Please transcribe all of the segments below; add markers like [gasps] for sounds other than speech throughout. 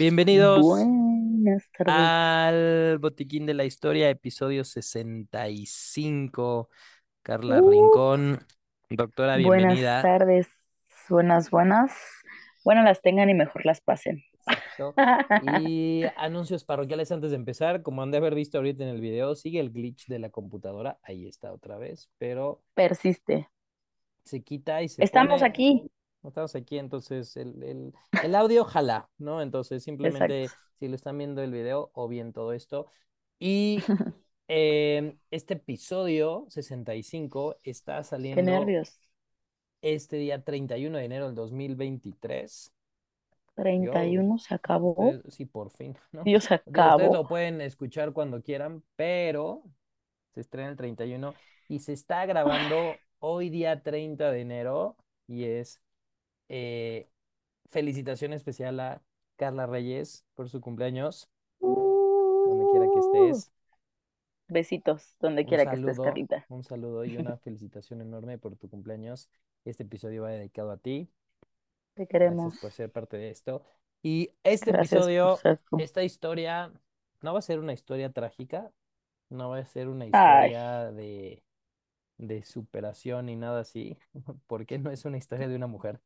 Bienvenidos Buenas tardes. al Botiquín de la Historia, episodio 65. Carla Uh, Rincón, doctora, buenas bienvenida. tardes. Buenas, buenas. Bueno, las tengan y mejor las pasen. Exacto. Y [laughs] anuncios parroquiales antes de empezar. Como han de haber visto ahorita en el video, sigue el glitch de la computadora. Ahí está otra vez, pero Persiste. se quita y se Estamos pone. aquí. No estamos aquí, entonces el, el, el audio jala, ¿no? Entonces simplemente Exacto. si lo están viendo el video o bien todo esto. Y [laughs] eh, este episodio 65 está Qué saliendo nervios. este día 31 de enero del 2023. Yo, 31 se acabó. ustedes, sí, por fin, ¿no? Dios se Digo, ustedes acabó. lo pueden escuchar cuando quieran, pero se estrena el 31 y se está grabando [sighs] hoy día 30 de enero y es eh, felicitación especial a Carla Reyes por su cumpleaños, donde quiera que Uh, estés. besitos, donde quiera que estés, Carlita. un saludo y una [laughs] felicitación enorme por tu cumpleaños. Este episodio va dedicado a ti. Te Gracias queremos. por ser parte de esto. Y este Gracias episodio, esta historia, no va a ser una historia trágica, no va a ser una Ay, historia de, de superación ni nada así, [laughs] porque no es una historia de una mujer.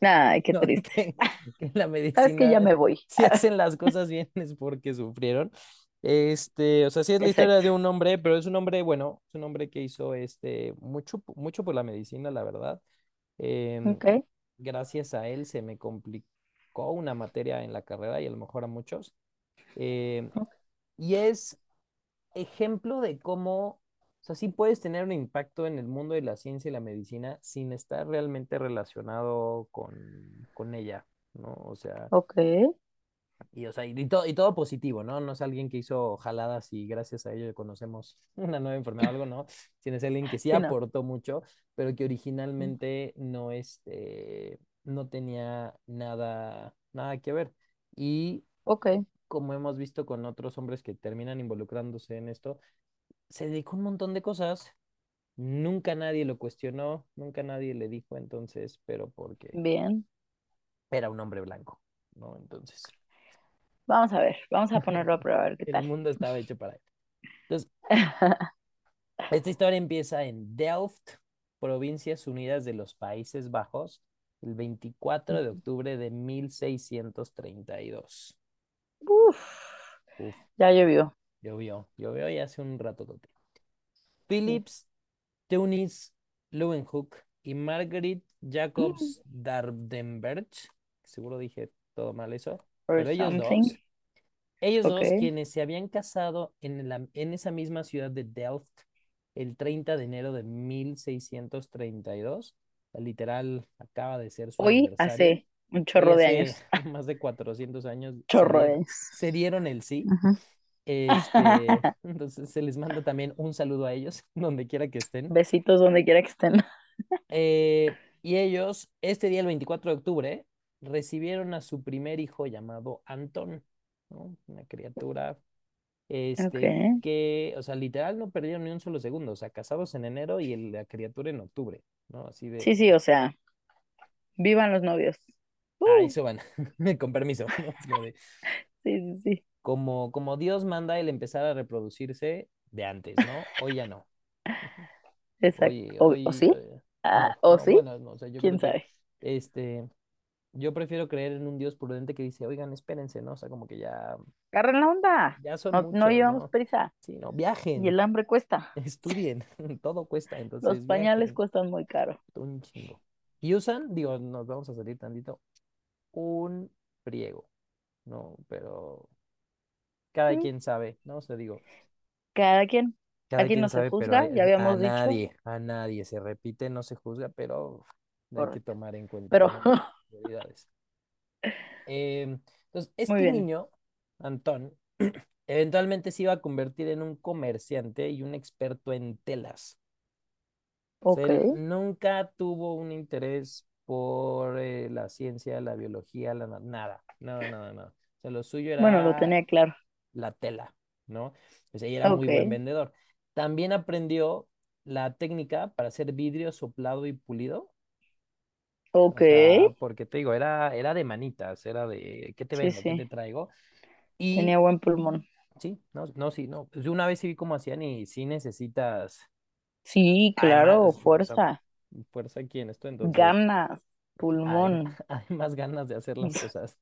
Ay, qué [laughs] No, triste. [laughs] que, que en la ¿Sabes que ya medicina, me voy? [laughs] si hacen las cosas bien es porque sufrieron. Este, o sea, sí es la historia de un hombre, pero es un hombre, bueno, es un hombre que hizo este mucho, mucho por la medicina, la verdad. Em, Ok. gracias a él se me complicó una materia en la carrera y a lo mejor a muchos. Em, ok. y es ejemplo de cómo, o sea, sí puedes tener un impacto en el mundo de la ciencia y la medicina sin estar realmente relacionado con, con ella, ¿no? O sea, Ok. y, o sea, y, todo, y todo positivo, ¿no? No es alguien que hizo jaladas y gracias a ello conocemos [laughs] una nueva enfermedad o algo, ¿no? Sino es alguien que sí Sí, no. aportó mucho, pero que originalmente no, este, no tenía nada, nada que ver. Y Ok. como hemos visto con otros hombres que terminan involucrándose en esto, se dedicó a un montón de cosas. Nunca nadie lo cuestionó, nunca nadie le dijo entonces, pero porque Bien. era un hombre blanco, ¿no? Entonces, Vamos a ver. Vamos a ponerlo a prueba a ver qué el tal. mundo estaba hecho para él. Entonces, [laughs] esta historia empieza en Delft, Provincias Unidas de los Países Bajos, el 24 de octubre de 1632. Uf, Uf, ya llovió. Llovió, llovió y hace un rato. Philips Tunis Leeuwenhoek y Margaret Jacobs Dardenberg, seguro dije todo mal eso, pero ellos something. dos, ellos dos quienes se habían casado en, la, en esa misma ciudad de Delft el 30 de enero de 1632, literal acaba de ser su Hoy hace un chorro de años. [laughs] más de 400 años se Chorro de años. se dieron el sí. Este, [laughs] entonces se les manda también un saludo a ellos, [laughs] donde quiera que estén. Besitos donde quiera que estén. [laughs] Eh, y ellos, este día, el 24 de octubre, recibieron a su primer hijo llamado Antón, ¿no? Una criatura, este, que, o sea, literal no perdieron ni un solo segundo, o sea, casados en enero y el- la criatura en octubre, ¿no? Así de, Sí, sí, o sea, vivan los novios. ah, Uh, eso van, con permiso, sí, sí, sí. Como, como Dios manda el empezar a reproducirse de antes, ¿no? Hoy ya no. [laughs] Exacto. Hoy, ¿O, sí? eh, Ah, no, ¿o no, sí? bueno, no, o sea, yo ¿Quién que, sabe? este, yo prefiero creer en un Dios prudente que dice, oigan, espérense, ¿no? O sea, como que ya, Agarren la onda. ya son No, no llevamos prisa. Sí, no, Y viajen, el hambre cuesta. [laughs] estudien, [laughs] todo cuesta, Los entonces pañales viajen, cuestan muy caro. un chingo. Y usan, digo, nos vamos a salir tantito, un friego, ¿no? Pero cada quien sabe, ¿no? O sea, digo, Cada quien. cada Aquí quien no se sabe, juzga, ya a habíamos dicho. nadie, a nadie se repite, no se juzga, pero hay que tomar en cuenta, Pero, ¿no? [laughs] Prioridades. Em, entonces, este niño, Antón, [clears throat] eventualmente se iba a convertir en un comerciante y un experto en telas. O sea, Ok. él nunca tuvo un interés por eh, la ciencia, la biología, la na- nada, nada, nada, nada. O sea, lo suyo Bueno, lo era tenía claro. La tela, ¿no? Sea, y era muy buen vendedor. También aprendió la técnica para hacer vidrio soplado y pulido. Ok, O sea, porque te digo, era, era de manitas, era de, ¿qué te sí, vendo? ¿Qué sí. te traigo? Y Tenía buen pulmón. sí, no, no, sí, no. Yo una vez sí vi cómo hacían y sí necesitas, Sí, claro, además, fuerza, fuerza aquí en esto, entonces ganas, pulmón. hay [laughs] más ganas de hacer las [laughs] cosas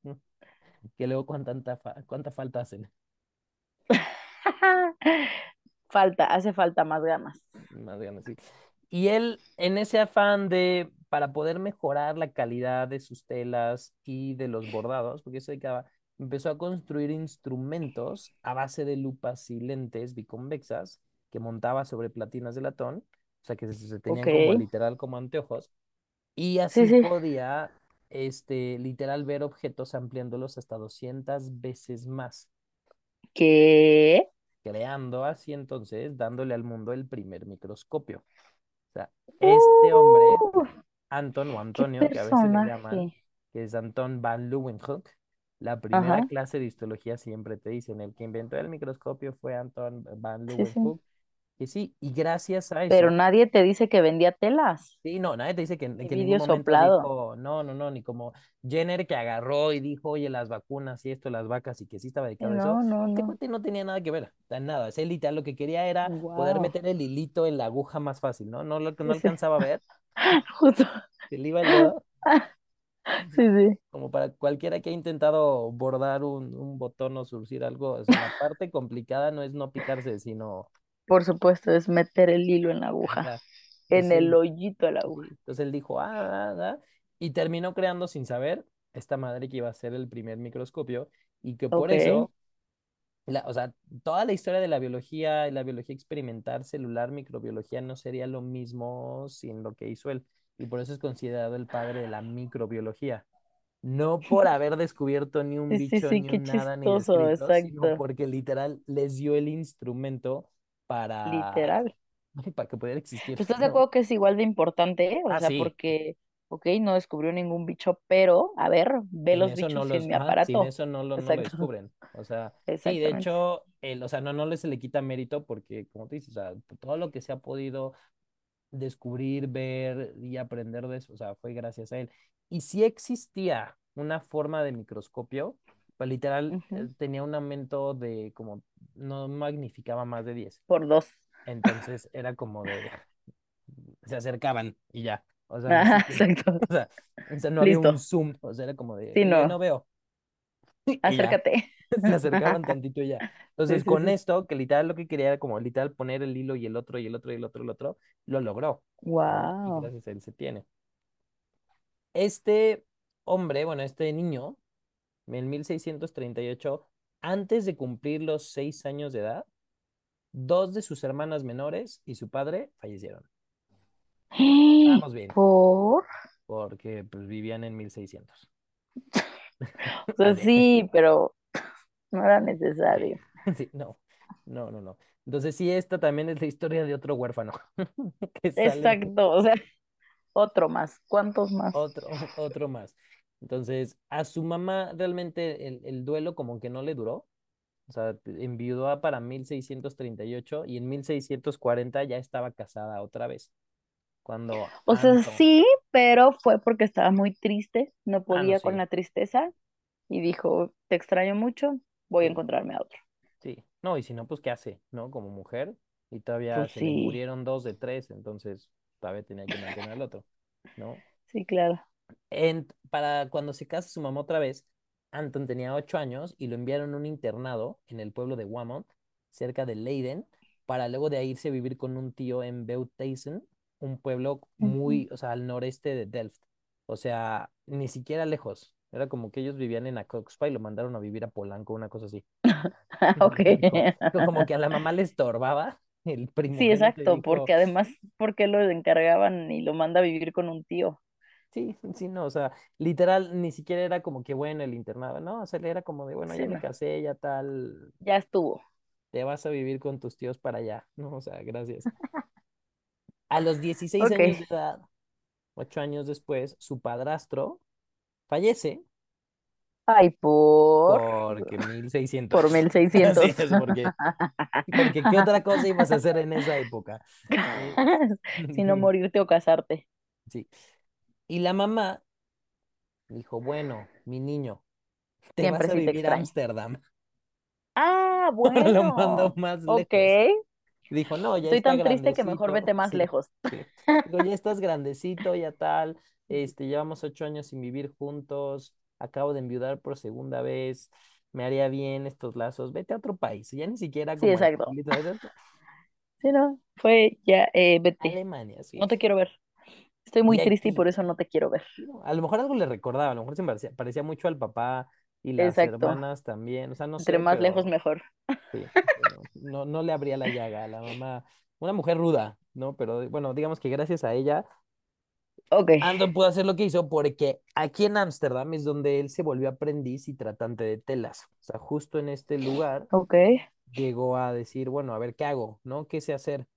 que luego cuánta falta hacen. [laughs] Falta, hace falta más ganas. Más ganas, sí. Y él, en ese afán de, para poder mejorar la calidad de sus telas y de los bordados, porque eso dedicaba, empezó a construir instrumentos a base de lupas y lentes biconvexas que montaba sobre platinas de latón, o sea que se, tenían como literal como anteojos, y sí, así sí. podía, este, literal ver objetos ampliándolos hasta 200 veces más, ¿Qué? creando así entonces, dándole al mundo el primer microscopio. O sea, este hombre Uh, Anton o Antonio, que a veces le llaman, que es Anton van Leeuwenhoek. La primera Ajá, clase de histología siempre te dicen, el que inventó el microscopio fue Anton van sí, sí. Que sí, y gracias a Pero eso, nadie te dice que vendía telas. sí, no, nadie te dice que, que en ningún momento soplado. dijo, no, no, no, ni como Jenner que agarró y dijo, oye, las vacunas y esto, las vacas, y que sí estaba dedicado a eso. No, no, Este no. no tenía nada que ver, nada, ese literal lo que quería era poder meter el hilito en la aguja más fácil, ¿no? No lo que no alcanzaba a ver, [laughs] Justo. se le iba el dedo [laughs] Sí, sí. como para cualquiera que ha intentado bordar un, un botón o surcir algo, o sea, la parte complicada no es no picarse, sino, Por supuesto, es meter el hilo en la aguja, ajá. en el hoyito de la aguja. entonces él dijo, ah, ah, ah", y terminó creando sin saber esta madre que iba a ser el primer microscopio y que por eso, la, o sea, toda la historia de la biología y la biología experimental, celular, microbiología no sería lo mismo sin lo que hizo él. Y por eso es considerado el padre de la microbiología. No por [laughs] haber descubierto ni un Sí, sí, bicho, sí, ni un nada, ni chistoso, descrito, sino porque literal les dio el instrumento para, Literal. [laughs] para que pudiera existir, ¿Tú estás de acuerdo que es igual de importante? O Ah, sea, sí, porque, ok, no descubrió ningún bicho, pero, a ver, ve sin los no bichos los, mi ajá, sin aparato. eso no lo, no lo Exacto, descubren. O sea, sí, de hecho, el, o sea, no, no se le quita mérito porque, como te dices, o sea, todo lo que se ha podido descubrir, ver y aprender de eso, o sea, fue gracias a él. Y si existía una forma de microscopio, literal Ujú, eh, tenía un aumento de como, no magnificaba más de diez Por dos. Entonces era como de, se acercaban y ya. O sea, Ajá, [laughs] exacto. o sea, o sea, no había un zoom, o sea, era como de, Sí, no no, veo, [laughs] ya, acércate. [laughs] se acercaban tantito y ya. Entonces, sí, con sí. esto, que literal lo que quería era como literal poner el hilo y el otro y el otro y el otro y el otro, lo logró, ¿no? Y Wow. gracias a él se tiene. Este hombre, bueno, este niño, en 1638, antes de cumplir los seis años de edad, dos de sus hermanas menores y su padre fallecieron. [gasps] Vamos bien, Por, porque pues vivían en 1600. [laughs] o [laughs] sea, sí, pero [laughs] no era necesario. sí, no, no, no, no. Entonces sí, esta también es la historia de otro huérfano que sale Exacto, o sea, otro más. ¿Cuántos más? otro, otro más. Entonces, a su mamá realmente el, el duelo como que no le duró. O sea, enviudó a para 1638 y en 1640 ya estaba casada otra vez. Cuando O sea, sí, pero fue porque estaba muy triste, no ah, no, podía con la tristeza y dijo, te extraño mucho, voy a encontrarme a otro. sí. No, y si no, pues ¿qué hace? ¿No? Como mujer. Y todavía Pues se le murieron dos de tres, entonces todavía tenía que mantener al otro, ¿no? sí, claro. En, para cuando se casa su mamá otra vez, Anton tenía ocho años y lo enviaron a un internado en el pueblo de Wamont, cerca de Leiden, para luego de ahí irse a vivir con un tío en Beuthuizen, un pueblo muy, o sea, al noreste de Delft. O sea, ni siquiera lejos. Era como que ellos vivían en Acoxpa y lo mandaron a vivir a Polanco, una cosa así. [laughs] Ok. [laughs] Como que a la mamá le estorbaba, el Sí, exacto, dijo, porque además, porque lo encargaban y lo manda a vivir con un tío? Sí, [laughs] sí, no, o sea, literal, ni siquiera era como que bueno el internado, ¿no? O sea, le era como de, bueno, Sí, ya me casé, ya tal, ya estuvo. te vas a vivir con tus tíos para allá, [laughs] ¿no? O sea, gracias. [laughs] A los dieciséis Ok. años de edad, ocho años después, su padrastro fallece Ay, por, porque mil por seiscientos mil Así seiscientos es, porque, porque ¿qué otra cosa ibas a hacer en esa época? Eh, Si no morirte o casarte. Sí. Y la mamá dijo, bueno, mi niño, te Siempre vas a sí te vivir a extraño. Ámsterdam. Ah, [laughs] Lo mandó bueno. más Ok. lejos. Dijo, no, ya Estoy está tan triste que mejor grandecito. vete más Sí, lejos. sí. [laughs] Digo, ya estás grandecito, ya tal. Este, llevamos ocho años sin vivir juntos. Acabo de enviudar por segunda vez. Me haría bien estos lazos. Vete a otro país. Ya ni siquiera Sí, como exacto. Sí, no, fue ya, eh, vete. Alemania, sí. No te quiero ver. Estoy Y muy triste y por eso no te quiero ver. A lo mejor algo le recordaba, a lo mejor se parecía, parecía mucho al papá y las Exacto. hermanas también. O sea, no Entre sé, más lejos, mejor. sí, no, no le abría la llaga a la mamá. Una mujer ruda, ¿no? Pero bueno, digamos que gracias a ella Ok, Anton pudo hacer lo que hizo porque aquí en Ámsterdam es donde él se volvió aprendiz y tratante de telas. O sea, justo en este lugar llegó a decir, bueno, a ver qué hago, ¿no? ¿Qué sé hacer?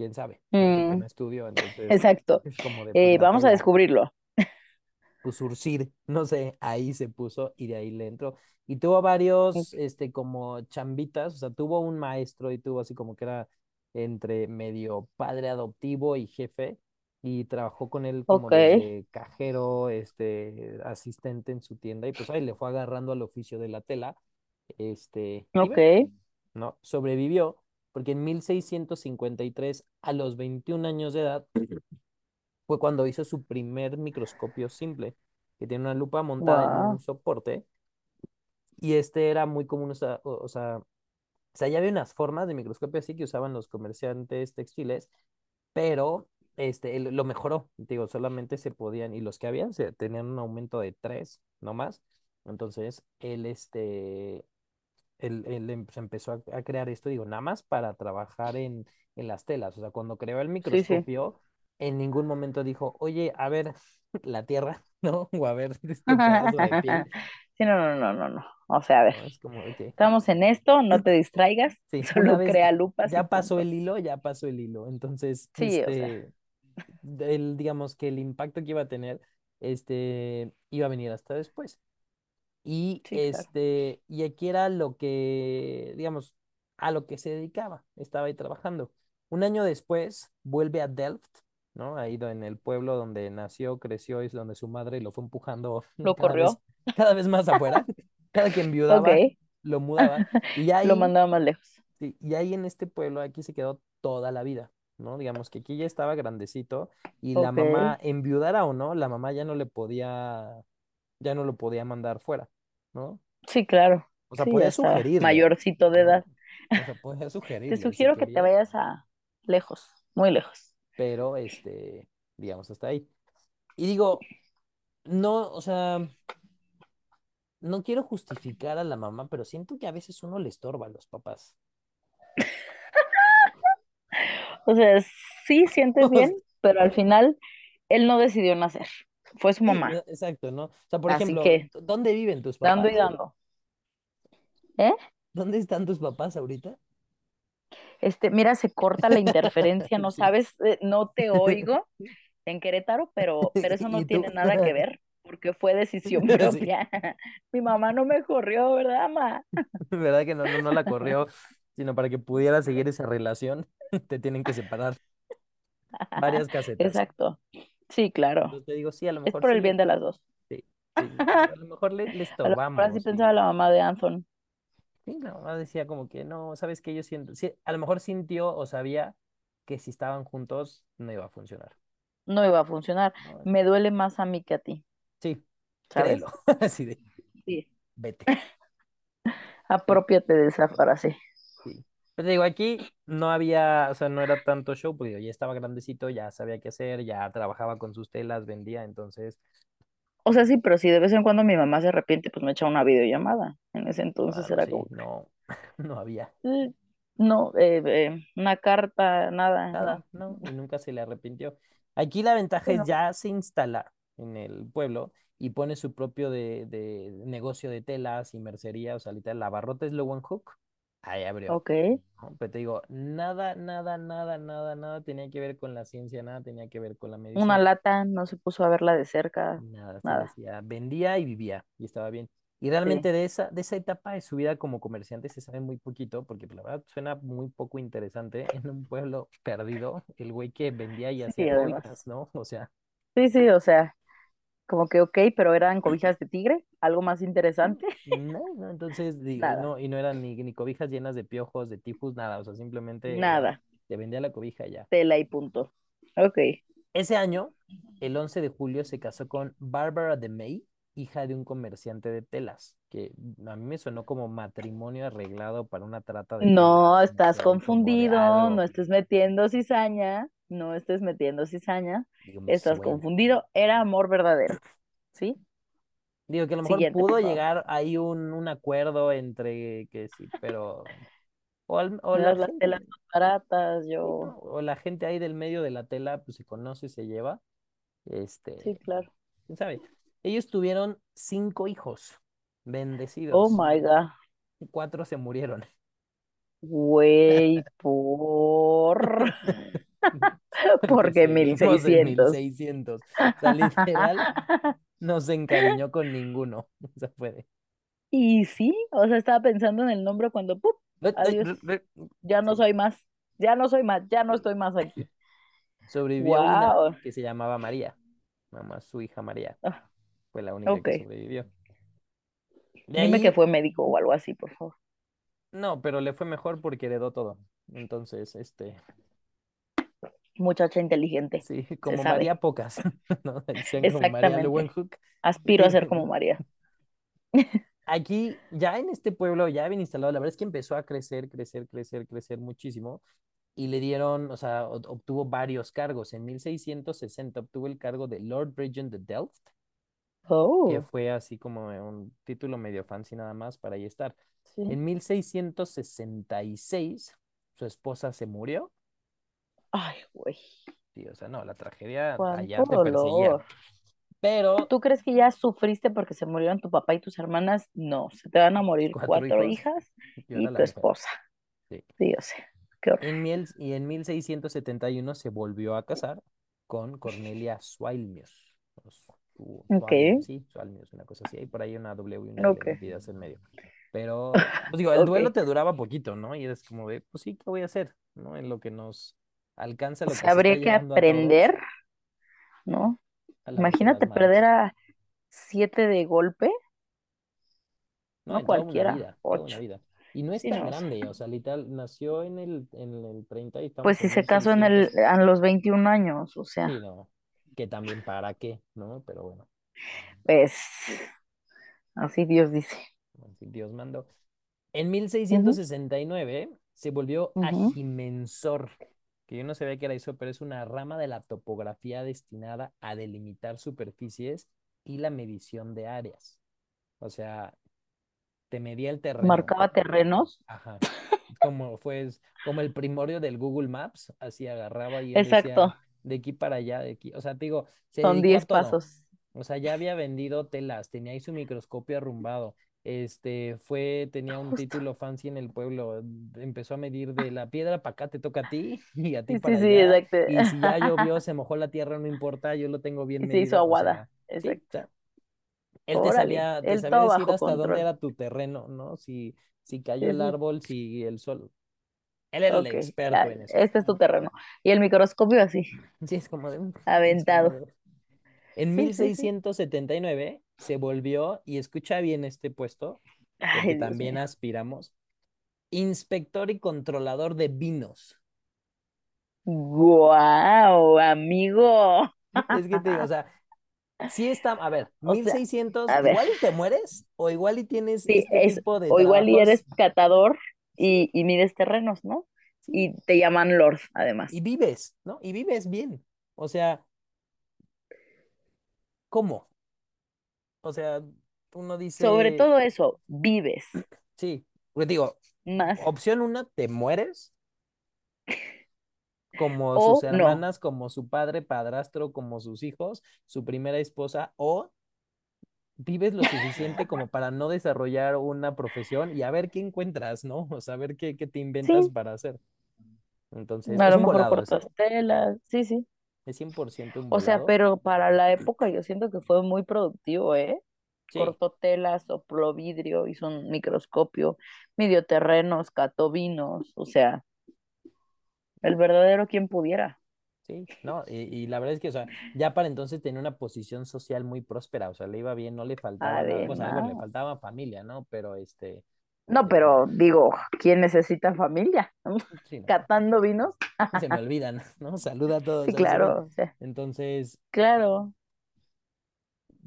¿Quién sabe? ¿No? Mm, no estudió, entonces exacto. es como de, pues Eh, la vamos a descubrirlo. [laughs] pues surcir, no sé, ahí se puso y de ahí le entró. Y tuvo varios, este, como chambitas, o sea, tuvo un maestro y tuvo así como que era entre medio padre adoptivo y jefe, y trabajó con él como cajero, este, asistente en su tienda, y pues ahí le fue agarrando al oficio de la tela, este, ok. ¿no? Sobrevivió, porque en 1653, a los 21 años de edad, fue cuando hizo su primer microscopio simple, que tiene una lupa montada en un soporte, y este era muy común, o sea, o, o sea, o sea, ya había unas formas de microscopio así que usaban los comerciantes textiles, pero este, él lo mejoró, digo, solamente se podían, y los que habían se, tenían un aumento de tres, no más, entonces él, este, él, él em- se empezó a, crear esto, digo, nada más para trabajar en, en las telas. O sea, cuando creó el Sí, sí. microscopio, en ningún momento dijo, oye, a ver [laughs] la tierra, [laughs] ¿no? O a ver [laughs] este pedazo de piel. Sí, no, no, no, no, no. O sea, a ver, es como, estamos en esto, no te distraigas, Sí, solo crea lupas ya pasó punto. el hilo, ya pasó el hilo. Entonces, Sí, o sea, este, el, digamos que el impacto que iba a tener, este, iba a venir hasta después. Y sí, claro. este, y aquí era lo que, digamos, a lo que se dedicaba, estaba ahí trabajando. Un año después vuelve a Delft, ¿no? Ha ido en el pueblo donde nació, creció, es donde su madre lo fue empujando [laughs] Lo cada vez, corrió. cada vez más afuera. Cada que enviudaba, lo [laughs] mudaba. Y Lo mandaba más lejos. sí, y ahí en este pueblo, aquí se quedó toda la vida, ¿no? Digamos que aquí ya estaba grandecito y la mamá, enviudara o no, la mamá ya no le podía, ya no lo podía mandar fuera, ¿no? Sí, claro. O sea, Sí, podía está sugerirle, mayorcito de edad. O sea, podía [laughs] Te sugerirle si sugiero que te vayas a lejos, muy lejos. pero este, digamos, hasta ahí. Y digo, no, o sea, no quiero justificar a la mamá, pero siento que a veces uno le estorba a los papás. [laughs] O sea, sí sientes [laughs] bien, pero al final él no decidió nacer. Fue su mamá. e- exacto, ¿no? O sea, por Así ejemplo, que, ¿dónde viven tus dando y papás? dando. ¿Eh? ¿Dónde están tus papás ahorita? Este, mira, se corta la interferencia, [laughs] no sabes, Eh, no te oigo [laughs] en Querétaro, pero, pero eso [laughs] no ¿Y tiene nada que ver, porque fue decisión Sí, propia. Mi mamá no me corrió, ¿verdad, ma? ¿verdad que no, no, no la corrió, sino para que pudiera seguir esa relación, te tienen que separar varias casetas. Exacto. Sí, claro. Entonces te digo, sí, a lo Es mejor por sí el bien le, de las dos. sí, [laughs] sí, sí, a lo mejor le, le A lo mejor así estorbamos pensaba la mamá de Anthony. sí, la mamá decía como que no, sabes que yo siento, sí, a lo mejor sintió o sabía que si estaban juntos no iba a funcionar. No iba a funcionar. ¿no? Me duele más a mí que a ti, Sí, ¿sabes? créelo, [laughs] así de, Sí. vete. [laughs] Apropiate de esa frase. Pero te digo, aquí no había, o sea, no era tanto show, porque digo, ya estaba grandecito, ya sabía qué hacer, ya trabajaba con sus telas, vendía, entonces, O sea, sí, pero si de vez en cuando mi mamá se arrepiente, pues me echa una videollamada. En ese entonces claro, era sí, como, no, [laughs] no había "Eh, no, eh, eh, una carta, nada, nada, no. Y nunca se le arrepintió. Aquí la ventaja es ya se instala en el pueblo y pone su propio de, de negocio de telas y mercería, o sea, literal, Lavarrotes Hook, ahí abrió. Ok. Pero te digo, nada, nada, nada, nada, nada tenía que ver con la ciencia, nada tenía que ver con la Una medicina, lata, no se puso a verla de cerca, nada, nada. hacía, vendía y vivía y estaba bien. Y Sí, realmente de esa, de esa etapa de su vida como comerciante se sabe muy poquito, porque pues, la verdad suena muy poco interesante en un pueblo perdido, el güey que vendía y sí, hacía cobijas, ¿no? O sea, Sí, sí, o sea, como que ok, pero eran cobijas de tigre, algo más interesante, no, no, entonces, [laughs] digo, no, y no eran ni, ni cobijas llenas de piojos, de tifus, nada, o sea, simplemente nada, te vendía la cobija ya. tela y punto. Ok. Ese año, el 11 de julio, se casó con Barbara de May, hija de un comerciante de telas, que a mí me sonó como matrimonio arreglado para una trata de No, telas, estás confundido, no estés metiendo cizaña, no estés metiendo cizaña, estás suena. confundido, era amor verdadero, ¿sí? Digo que a lo mejor Siguiente, pudo llegar ahí un, un acuerdo entre que sí, pero... O, al- o la telas gente, baratas, sí, yo. O la gente ahí del medio de la tela, pues se conoce y se lleva. sí, Este, claro. quién sabe. Ellos tuvieron cinco hijos Oh bendecidos. my God, Cuatro se murieron. güey, por, [laughs] [laughs] Porque porque mil seguimos en mil seiscientos. seiscientos O sea, literal, [laughs] no se encariñó con ninguno. [laughs] O sea, puede. Y sí, o sea, estaba pensando en el nombre cuando, ya no soy más, ya no soy más, ya no estoy más aquí. Sobrevivió una Wow. que se llamaba María. Mamá, su hija María. Fue la única que sobrevivió. De dime que fue médico o algo así, por favor. no, pero le fue mejor porque heredó todo. Entonces, este, Muchacha inteligente, sí, [laughs] como sabe. María Pocas, [laughs] ¿no? Decían como María Exactamente. [laughs] Aspiro a ser como María. Aquí, ya en este pueblo, ya bien instalado, la verdad es que empezó a crecer, crecer, crecer, crecer muchísimo y le dieron, o sea, obtuvo varios cargos. En 1660 obtuvo el cargo de Lord Regent de Delft, que Oh, fue así como un título medio fancy nada más para ahí estar. sí. En 1666 su esposa se murió, Ay, güey, sí, o sea, no, la tragedia allá te perseguía, dolor. pero ¿Tú crees que ya sufriste porque se murieron tu papá y tus hermanas? No, se te van a morir cuatro cuatro hijas [laughs] y y tu esposa. Sí. Sí, o sea, qué horror. En mil, y en 1671 se volvió a casar con Cornelia Sualmius. o Su- Ok, sí, Sualmius, una cosa así. Hay por ahí una W y una L ok, metidas en medio. Pero, [laughs] pues digo, el ok. duelo te duraba poquito, ¿no? Y eres como de, pues sí, ¿qué voy a hacer? ¿No? En lo que nos alcanza, O lo que sea, se está habría que aprender, ¿no? Imagínate perder a siete de golpe, No, no cualquiera, vida, ocho. Y no es Sí, tan no, o grande, o [laughs] sea, literal, nació en el, en el 30 y Pues si se casó en el, a los 21 años, o Sí, sea, no, que también para qué, ¿no? Pero bueno. pues así Dios dice. Así Dios mandó. En Ujú, 1669 se volvió agimensor, que yo no sabía qué era eso, pero es una rama de la topografía destinada a delimitar superficies y la medición de áreas. O sea, te medía el terreno. Marcaba terrenos. Ajá. Como fue, como el primorio del Google Maps, así agarraba y Exacto, decía de aquí para allá, de aquí. O sea, te digo, se son dedicó a 10 todo. pasos. O sea, ya había vendido telas, tenía ahí su microscopio arrumbado. Este, fue, tenía un Justo. título fancy en el pueblo. Empezó a medir de la piedra para acá te toca a ti [laughs] y a ti Sí, sí, para sí, allá. exacto. Y si ya llovió, [laughs] se mojó la tierra, no importa, yo lo tengo bien Y se hizo medido. O aguada. sea, sí, o Exacto. sea, él te Órale, sabía, te él sabía decir hasta dónde control. era tu terreno, ¿no? Si, si cayó Sí, el sí. árbol, si el sol. Él era el Ok, experto ah, en eso. este es tu terreno. Y el microscopio así, [laughs] Sí, es como de... "Mm, es como aventado. En Sí, sí, sí. 1679 se volvió, y escucha bien este puesto, porque Ay, también aspiramos, inspector y controlador de vinos. Guau, amigo. Es que te digo, o sea, sí está, a ver, [laughs] O mil sea, seiscientos a ver, igual y te mueres, o igual y tienes sí, este es, tipo de o igual y eres catador y, y mides terrenos, ¿no? Y te llaman Lord, y además. vives, ¿no? Y vives bien. O sea, ¿cómo? O sea, uno Sobre dice, todo eso, vives sí, pues digo, más opción una, te mueres, como sus no. hermanas, como su padre, padrastro, como sus hijos, su primera esposa, o vives lo suficiente como para no desarrollar una profesión y a ver qué encuentras, ¿no? O sea, a ver qué, qué te inventas Sí, para hacer. Entonces, a lo mejor telas, sí, sí. Es 100% un O sea, pero para la época yo siento que fue muy productivo, ¿eh? Sí, cortó telas, sopló vidrio, hizo un microscopio, midió terrenos, cató vinos, o sea, el verdadero quien pudiera. sí, ¿no? Y, y la verdad es que, o sea, ya para entonces tenía una posición social muy próspera, o sea, le iba bien, no le faltaba nada, bueno, le faltaba familia, ¿no? Pero este, no, pero digo, ¿quién necesita familia? sí, ¿no? Catando vinos. Se me olvidan, ¿no? [laughs] Saluda a todos, Sí, se claro, o sea, Entonces, claro,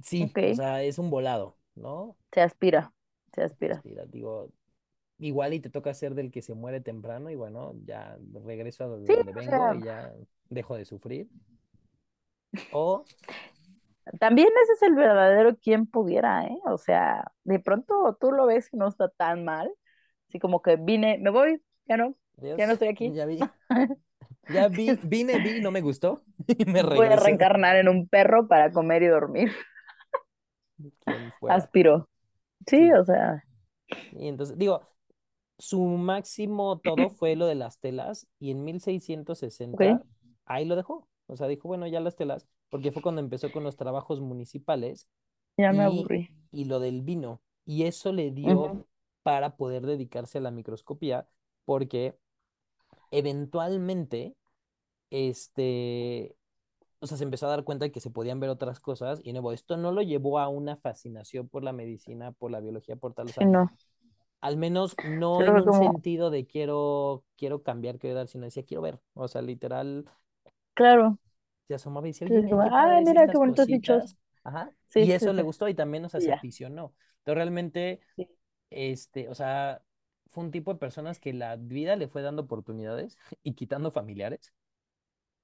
sí, o sea, es un volado, ¿no? se aspira, se aspira. Aspira, digo, igual y te toca ser del que se muere temprano y bueno, ya regreso a Sí, donde o vengo sea, y ya dejo de sufrir. O [laughs] también ese es el verdadero quien pudiera, ¿eh? O sea, de pronto tú lo ves y no está tan mal, así como que vine, me voy, ya no, ya no estoy aquí. ya vi, [laughs] ya vi, vine, vi, no me gustó [laughs] y me Voy a regresé. reencarnar en un perro para comer y dormir. [laughs] Aspiro. Sí, Sí. o sea, Y entonces, digo, su máximo todo [clears throat] fue lo de las telas y en ok, 1660 ahí lo dejó. O sea, dijo, bueno, ya las telas, porque fue cuando empezó con los trabajos municipales ya me y, aburrí. y lo del vino. Y eso le dio para poder dedicarse a la microscopía, porque eventualmente, este, o sea, se empezó a dar cuenta de que se podían ver otras cosas y nuevo, esto no lo llevó a una fascinación por la medicina, por la biología, por tal, o Sí, sea, no, al menos no en un como, sentido de quiero, quiero cambiar, quiero dar, sino decía, quiero ver, o sea, literal, claro, se asomaba y decía, oye, mira padres mira qué bonitos bichos. ajá, Sí, y sí, eso le sí, gustó y también, o sea, aficionó. Entonces, realmente, este, o sea, fue un tipo de personas que la vida le fue dando oportunidades [laughs] y quitando familiares.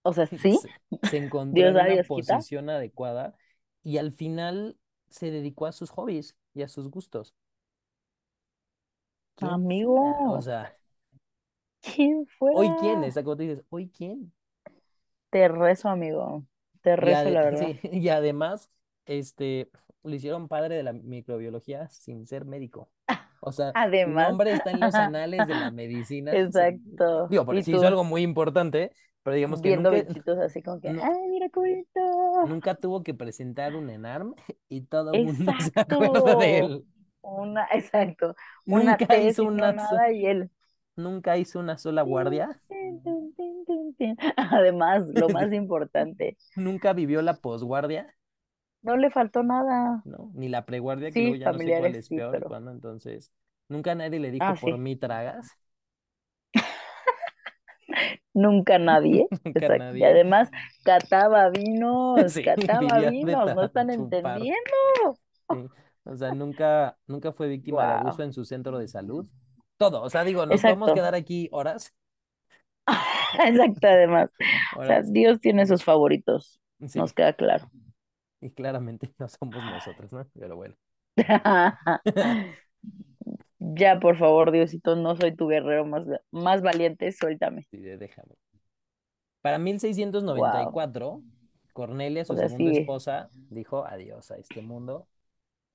O sea, [laughs] sí, Se, se [laughs] encontró Dios en una Dios quita. posición adecuada y al final se dedicó a sus hobbies y a sus gustos. ¿Quién fuera? O Amigo, sea, ¿quién ¿hoy quién? tú dices, ¿hoy quién? Te rezo, amigo, te rezo, la [laughs] verdad. sí, y además, este, lo hicieron padre de la microbiología sin ser médico. O sea, Además, nombre está en los [laughs] anales de la medicina. exacto. Digo, porque sí hizo algo muy importante, pero digamos que viendo nunca, así como que, no, ay, mira nunca tuvo que presentar un ENARM [laughs] y todo el mundo se acuerda de él. Una, exacto. Una Nunca hizo una, nada, y él. Nunca hizo una sola guardia. [laughs] Además, lo [laughs] más importante, nunca vivió la posguardia, no le faltó nada. ¿no? Ni la preguardia, que luego ya no sé cuál es sí, peor pero. cuándo, entonces, nunca nadie le dijo Ah, por sí. mí tragas. [laughs] Nunca nadie. Nunca Exacto. Y nadie. además, cataba vinos, cataba vinos, no están entendiendo. O sea, nunca, nunca fue víctima de abuso en su centro de salud. Todo. O sea, digo, nos podemos quedar aquí horas, [laughs] Exacto, además. O sea. Dios tiene sus favoritos. Nos queda claro. y claramente no somos nosotros, ¿no? Pero bueno. [laughs] Ya, por favor, Diosito, no soy tu guerrero más, más valiente, suéltame. Sí, déjame. Para Wow. 1694, Cornelia, O su sea, segunda esposa, dijo adiós a este mundo.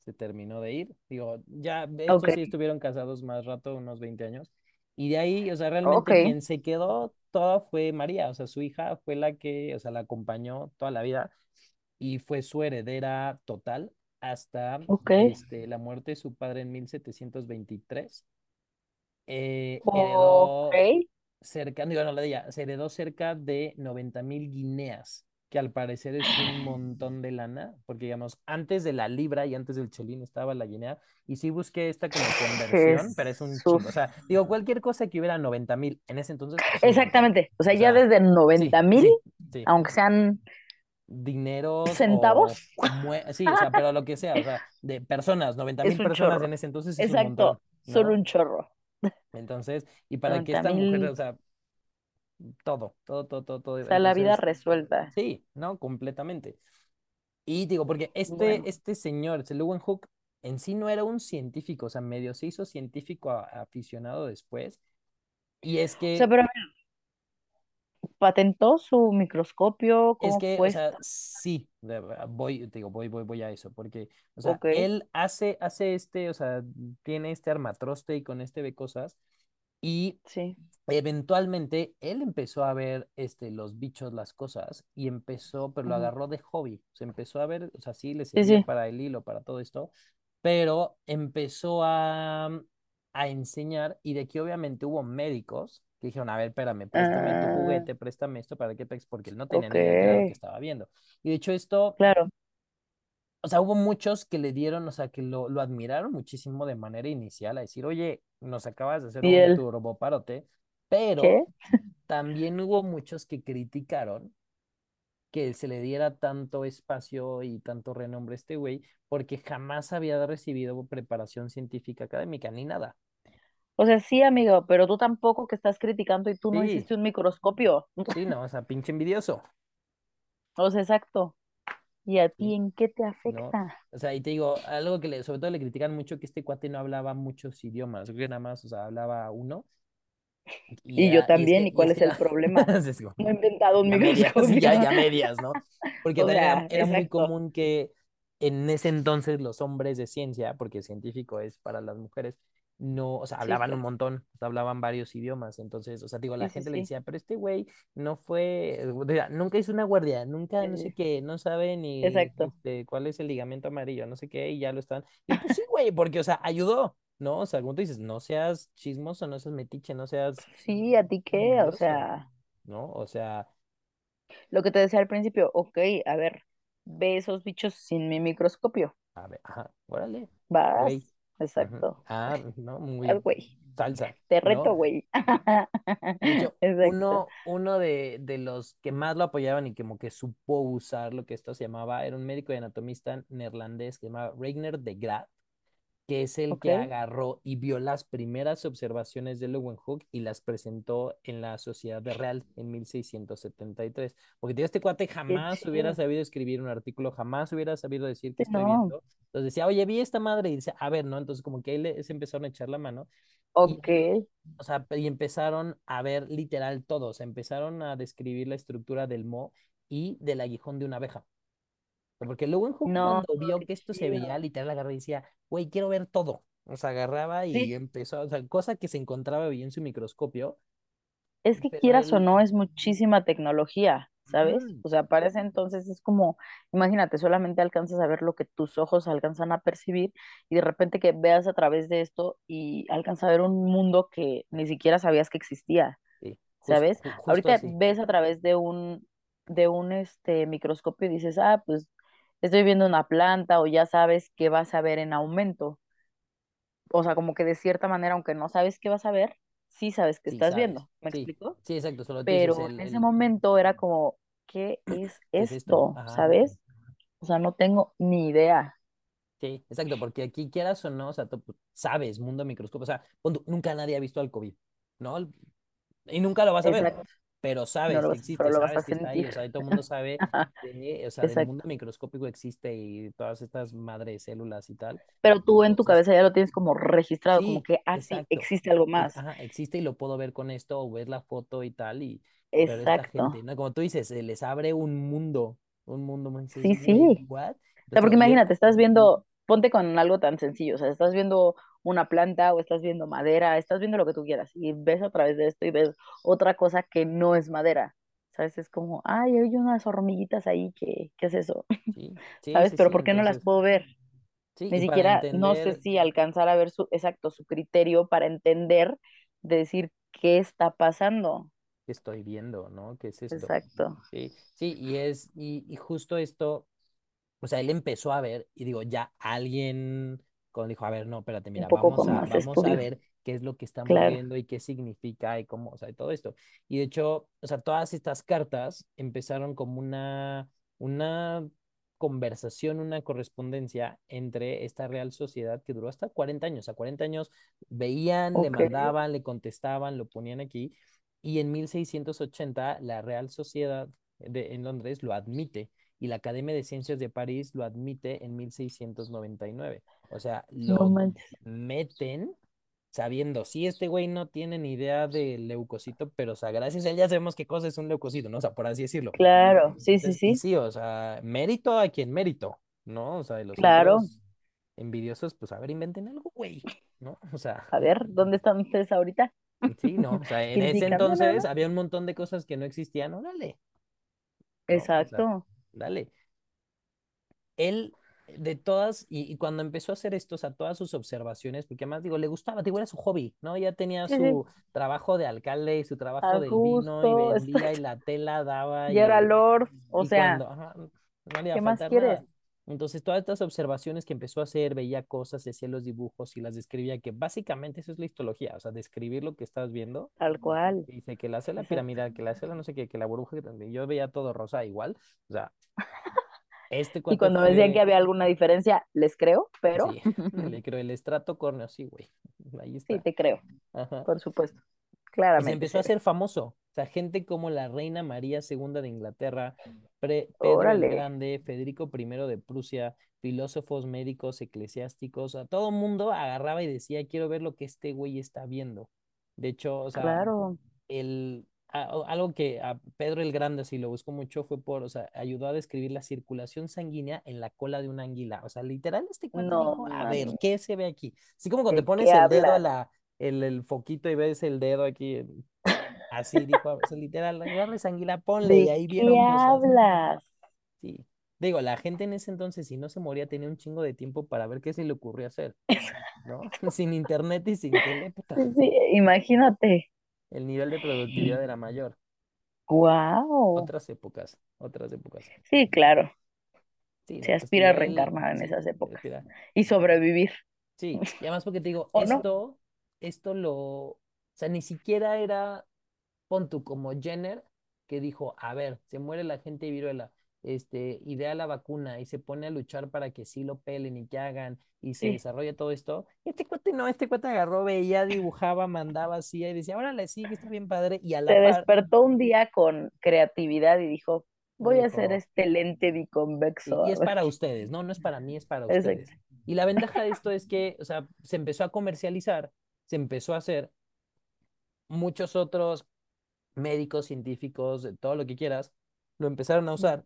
Se terminó de ir. Digo, ya, de Ok, estos sí estuvieron casados más rato, unos 20 años. Y de ahí, o sea, realmente quien se quedó toda fue María. O sea, su hija fue la que, o sea, la acompañó toda la vida y fue su heredera total hasta este, la muerte de su padre en 1723. Eh, heredó cerca, digo, no la de ella, se heredó cerca de 90 mil guineas, que al parecer es un montón de lana, porque digamos, antes de la libra y antes del chelín estaba la guinea, y sí busqué esta como conversión, pero es un chingo. O sea, digo, cualquier cosa que hubiera 90 mil en ese entonces es un montón. Exactamente. O sea, O ya sea, desde sí, 90 mil, sí, sí aunque sean dineros centavos, [laughs] sí, o sea, pero lo que sea, o sea, de personas, noventa es mil un personas chorro. en ese entonces es un montón, Exacto, ¿no? un chorro. Entonces, y para que 90 esta mujer, o sea, todo, todo, todo, todo, todo, o sea, la vida entonces, resuelta. sí, ¿no? Completamente. Y digo, porque este, Bueno. este señor, Hook en sí no era un científico, o sea, medio se hizo científico a- aficionado después, y es O sea, que pero patentó su microscopio, Es ¿cómo que, o sea, sí, voy, digo, voy, voy, voy a eso, porque, o sea, Ok, él hace, hace este, o sea, tiene este armatroste y con este ve cosas, Y Sí. eventualmente él empezó a ver este, los bichos, las cosas, y empezó, pero lo agarró de hobby. Se empezó a ver, o sea, sí le Sí, sí. para el hilo, para todo esto, pero empezó a, a enseñar, y de aquí obviamente hubo médicos que dijeron, a ver, espérame, préstame tu Ah, juguete, préstame esto para que pegues, porque él no tenía ok. ni idea qué era lo que estaba viendo. Y de hecho esto Claro. O sea, hubo muchos que le dieron, o sea, que lo, lo admiraron muchísimo de manera inicial, a decir, oye, nos acabas de hacer un turboparote, pero ¿qué? también hubo muchos que criticaron que se le diera tanto espacio y tanto renombre a este güey, porque jamás había recibido preparación científica académica, ni nada. O sea, sí, amigo, pero tú tampoco que estás criticando y tú no hiciste un microscopio. sí, no, o sea, pinche envidioso, [laughs] O sea, exacto. ¿Y a ti en qué te ¿no? afecta? O sea, y te digo, algo que le, sobre todo le critican mucho que este cuate no hablaba muchos idiomas, creo que nada más, o sea, hablaba uno Y Y yo era, y es también, ¿y y cuál es es el problema? [laughs] No he inventado un medias, [laughs] ya, ya medias, ¿no? Porque O también era, sea, era muy común que en ese entonces los hombres de ciencia, porque científico es para las mujeres, no, o sea, Sí, hablaban un montón, o sea, hablaban varios idiomas, entonces, o sea, digo, la Sí, gente le decía, pero este güey no fue, sea, nunca hizo una guardia, nunca no sé Eh, qué, no sabe ni exacto. este, cuál es el ligamento amarillo, no sé qué, y ya lo están, y pues sí, güey, porque, o sea, ayudó, ¿no? O sea, como tú dices, no seas chismoso, no seas metiche, no seas Sí, ¿a ti qué? O sea, ¿no? O sea, lo que te decía al principio, ok, a ver, ve esos bichos sin mi microscopio. a ver, ajá, órale, Vas. Exacto. Ah, [laughs] no, muy güey. salsa, Te reto, güey. [laughs] [laughs] Uno, uno de, de los que más lo apoyaban y como que supo usar lo que esto se llamaba, era un médico y anatomista neerlandés que se llamaba Regner de Graaf, que es el que agarró y vio las primeras observaciones de Leeuwenhoek y las presentó en la Sociedad de Real en 1673. Porque tío, este cuate jamás hubiera sabido escribir un artículo, jamás hubiera sabido decir que estoy no. viendo. Entonces decía, oye, vi esta madre y dice, a ver, ¿no? Entonces como que él se empezaron a echar la mano y, Ok. o sea, y empezaron a ver literal todo, o sea, empezaron a describir la estructura del mo y del aguijón de una abeja. Porque luego en Hook No, cuando vio que esto se veía, literal agarraba y decía, güey, quiero ver todo. O sea, agarraba y Sí, empezó, o sea, cosa que se encontraba bien en su microscopio, es que quieras o él, no, es muchísima tecnología, ¿sabes? ujú, O sea, para ese entonces es como, imagínate, solamente alcanzas a ver lo que tus ojos alcanzan a percibir y de repente que veas a través de esto y alcanzas a ver un mundo que ni siquiera sabías que existía, sí, ¿sabes? Ahorita así, ves a través de un, de un este, microscopio y dices, ah, pues estoy viendo una planta o ya sabes que vas a ver en aumento. O sea, como que de cierta manera, aunque no sabes qué vas a ver, sí sabes que sí, estás sabes, viendo. ¿Me sí, explico? sí, exacto, solo Pero el, en ese el, momento era como, ¿qué es [clears throat] ¿qué es esto? ¿Sabes? O sea, no tengo ni idea. sí, exacto, porque aquí quieras o no, o sea, tú pues, sabes, mundo microscopio, o sea, nunca nadie ha visto al COVID, ¿no? Y nunca lo vas a ver, Exacto. Pero No sabes lo que pero existe, a sabes que está ahí, o sea, todo el mundo [laughs] sabe, de, o sea, del mundo Exacto. microscópico existe y todas estas madres células y tal. Pero tú en tu cabeza ya lo tienes como registrado, como sí, que, ah, sí, exacto. existe algo más. ajá, existe y lo puedo ver con esto o ver la foto y tal, y, pero esta Exacto. gente, ¿no? Como tú dices, se les abre un mundo, un mundo, dices, Sí, sí. ¿what? O sea, porque imagínate, estás viendo, ponte con algo tan sencillo, o sea, estás viendo una planta o estás viendo madera, estás viendo lo que tú quieras y ves a través de esto y ves otra cosa que no es madera. ¿Sabes? Es como, ay, hay unas hormiguitas ahí, ¿qué, qué es eso? sí, [laughs] sí, ¿Sabes? sí, Pero ¿por qué no las puedo ver? Ni siquiera, no sé si alcanzar a ver su, exacto, su criterio para entender, de decir qué está pasando. ¿qué estoy viendo, no? ¿Qué es esto? Exacto. Sí, sí, y es, y, y justo esto, o sea, él empezó a ver, y digo, ya alguien, cuando dijo, a ver, no, espérate, mira, vamos a, vamos a ver qué es lo que [laughs] estamos Claro. viendo y qué significa y cómo, o sea, y todo esto. Y de hecho, o sea, todas estas cartas empezaron como una, una conversación, una correspondencia entre esta Real Sociedad que duró hasta 40 años. A 40 años veían, le mandaban, le contestaban, lo ponían aquí. Y en 1680 la Real Sociedad de, en Londres lo admite y la Academia de Ciencias de París lo admite en 1699. O sea, lo meten sabiendo, si este güey no tiene ni idea del leucocito, pero o sea, gracias a él ya sabemos qué cosa es un leucocito, ¿no? O sea, por así decirlo. Claro. Sí, sí, Entonces, y sí. sí, o sea, mérito a quien mérito, ¿no? O sea, de los Claro. envidiosos, pues a ver, inventen algo, güey, ¿no? O sea, A ver, ¿dónde están ustedes ahorita? Sí, no, o sea, [laughs] en ese nada entonces había un montón de cosas que no existían, órale, ¿no? O sea, Exacto. dale. Él, de todas, y, y cuando empezó a hacer esto, o sea, todas sus observaciones, porque además, digo, le gustaba, digo, era su hobby, ¿no? Ya tenía su trabajo de alcalde y su trabajo del vino y [laughs] vendía y la tela daba Y y era Lord. O sea, cuando, ajá, no le ¿qué más quieres? nada. Entonces, todas estas observaciones que empezó a hacer, veía cosas, hacía los dibujos y las describía, que básicamente eso es la histología, o sea, describir lo que estás viendo. Tal cual. Dice que la célula piramidal, que la célula no sé qué, que la burbuja, que yo veía todo rosa igual. O sea, este Y cuando decían que había alguna diferencia, les creo, pero sí, [laughs] le creo, el estrato córneo, sí, güey, ahí sí, está. te creo, Ajá. por supuesto. Y se Claramente empezó a se hacer famoso. O sea, gente como la reina María segunda de Inglaterra, Pre- Pedro el. Grande, Federico primero de Prusia, filósofos, médicos, eclesiásticos, a todo mundo agarraba y decía, quiero ver lo que este güey está viendo. De hecho, o sea, Claro. el, o- algo que a Pedro el Grande, si lo buscó mucho, fue por, o sea, ayudó a describir la circulación sanguínea en la cola de una anguila. O sea, literal, este cuate No, dijo, a ver, ¿qué se ve aquí? Así como cuando te ¿de qué pones el dedo a la, el, el foquito y ves el dedo aquí, así dijo, o sea, literal, agarres anguila, ponle, y ¿De ahí qué vieron cosas. hablas? Sí. Digo, la gente en ese entonces, si no se moría, tenía un chingo de tiempo para ver qué se le ocurrió hacer, ¿no? [laughs] Sin internet y sin tele, [laughs] puta, Sí, sí, imagínate. El nivel de productividad era mayor. Wow. Otras épocas, otras épocas. Sí, claro. Sí, Se pues aspira a reencarnar en sí, esas épocas y sobrevivir, Sí, y además porque te digo, [laughs] esto, esto lo, o sea, ni siquiera era, pon tú como Jenner, que dijo, a ver, se muere la gente de viruela, este, idea la vacuna y se pone a luchar para que sí lo pelen y que hagan y se Sí. desarrolla todo esto. Y este cuate no, este cuate agarró, veía, dibujaba, mandaba así y decía, órale, sí, que está bien padre. Y a Se la par, despertó un día con creatividad y dijo, voy a hacer este lente biconvexo, y es para [laughs] ustedes, no, no es para mí, es para Exacto. ustedes. Y la ventaja de esto es que, o sea, se empezó a comercializar, se empezó a hacer, muchos otros médicos, científicos, todo lo que quieras, lo empezaron a usar,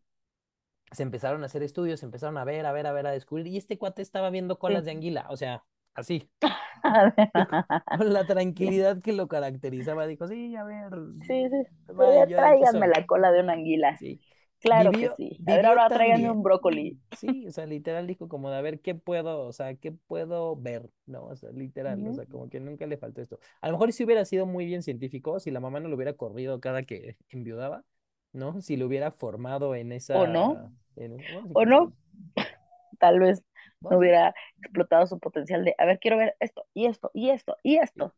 se empezaron a hacer estudios, se empezaron a ver, a ver, a ver, a descubrir, y este cuate estaba viendo colas Sí. de anguila, o sea, así, [laughs] con la tranquilidad que lo caracterizaba, dijo, sí, a ver, Sí, sí. vaya, Tráiganme la cola de una anguila. sí. Claro que sí. A ver, ahora tráiganme un brócoli. Sí, o sea, literal dijo como de a ver qué puedo, o sea, qué puedo ver, ¿no? O sea, literal, o sea, como que nunca le faltó esto. A lo mejor si hubiera sido muy bien científico, si la mamá no lo hubiera corrido cada que enviudaba, ¿no? Si lo hubiera formado en ¿O no? esa, en- bueno, sí, ¿O quién sabe. no? [laughs] Tal vez no Bueno, hubiera explotado su potencial de, a ver, quiero ver esto, y esto, y esto, y esto.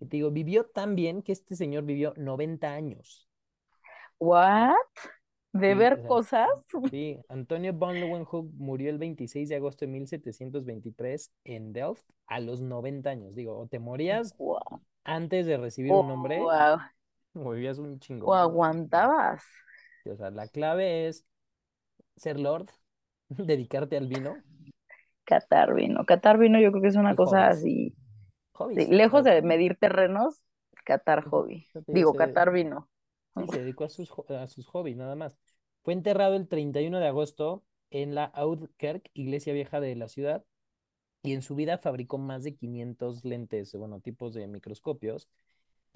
Y te digo, vivió tan bien que este señor vivió 90 años. ¿What? ¿De Sí, o ver sea, cosas? [laughs] sí, Antonio von Leeuwenhoek murió el 26 de agosto de 1723 en Delft a los 90 años. Digo, o te morías Wow. antes de recibir O, un nombre wow. O vivías un o chingo. aguantabas. Sí, O sea, la clave es ser lord, [laughs] dedicarte al vino Catar vino. Catar vino yo creo que es una y cosa hobbies. así, sí, Hobbies. O lejos de medir terrenos, catar hobby. digo, se, catar vino. sí, se [laughs] dedicó a sus, a sus hobbies, nada más. Fue enterrado el 31 de agosto en la Oudkerk, iglesia vieja de la ciudad, y en su vida fabricó más de 500 lentes, bueno, tipos de microscopios.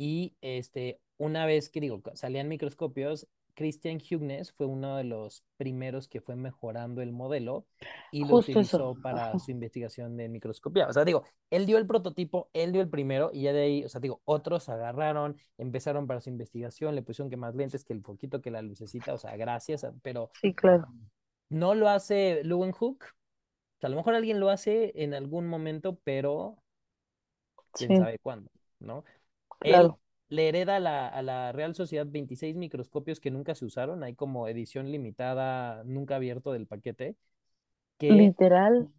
Y este, una vez que digo, salían microscopios, Christian Huygens fue uno de los primeros que fue mejorando el modelo y lo Justo eso. utilizó para Ajá. su investigación de microscopía. O sea, digo, él dio el prototipo, él dio el primero y ya de ahí, o sea, digo, otros agarraron, empezaron para su investigación, le pusieron que más lentes, que el foquito, que la lucecita, o sea, gracias, a- pero Sí, claro. no lo hace Leeuwenhoek. O sea, a lo mejor alguien lo hace en algún momento, pero quién Sí, sabe cuándo, ¿no? Él le hereda a la, a la Real Sociedad 26 microscopios que nunca se usaron, hay como edición limitada, nunca abierto del paquete, que Literal.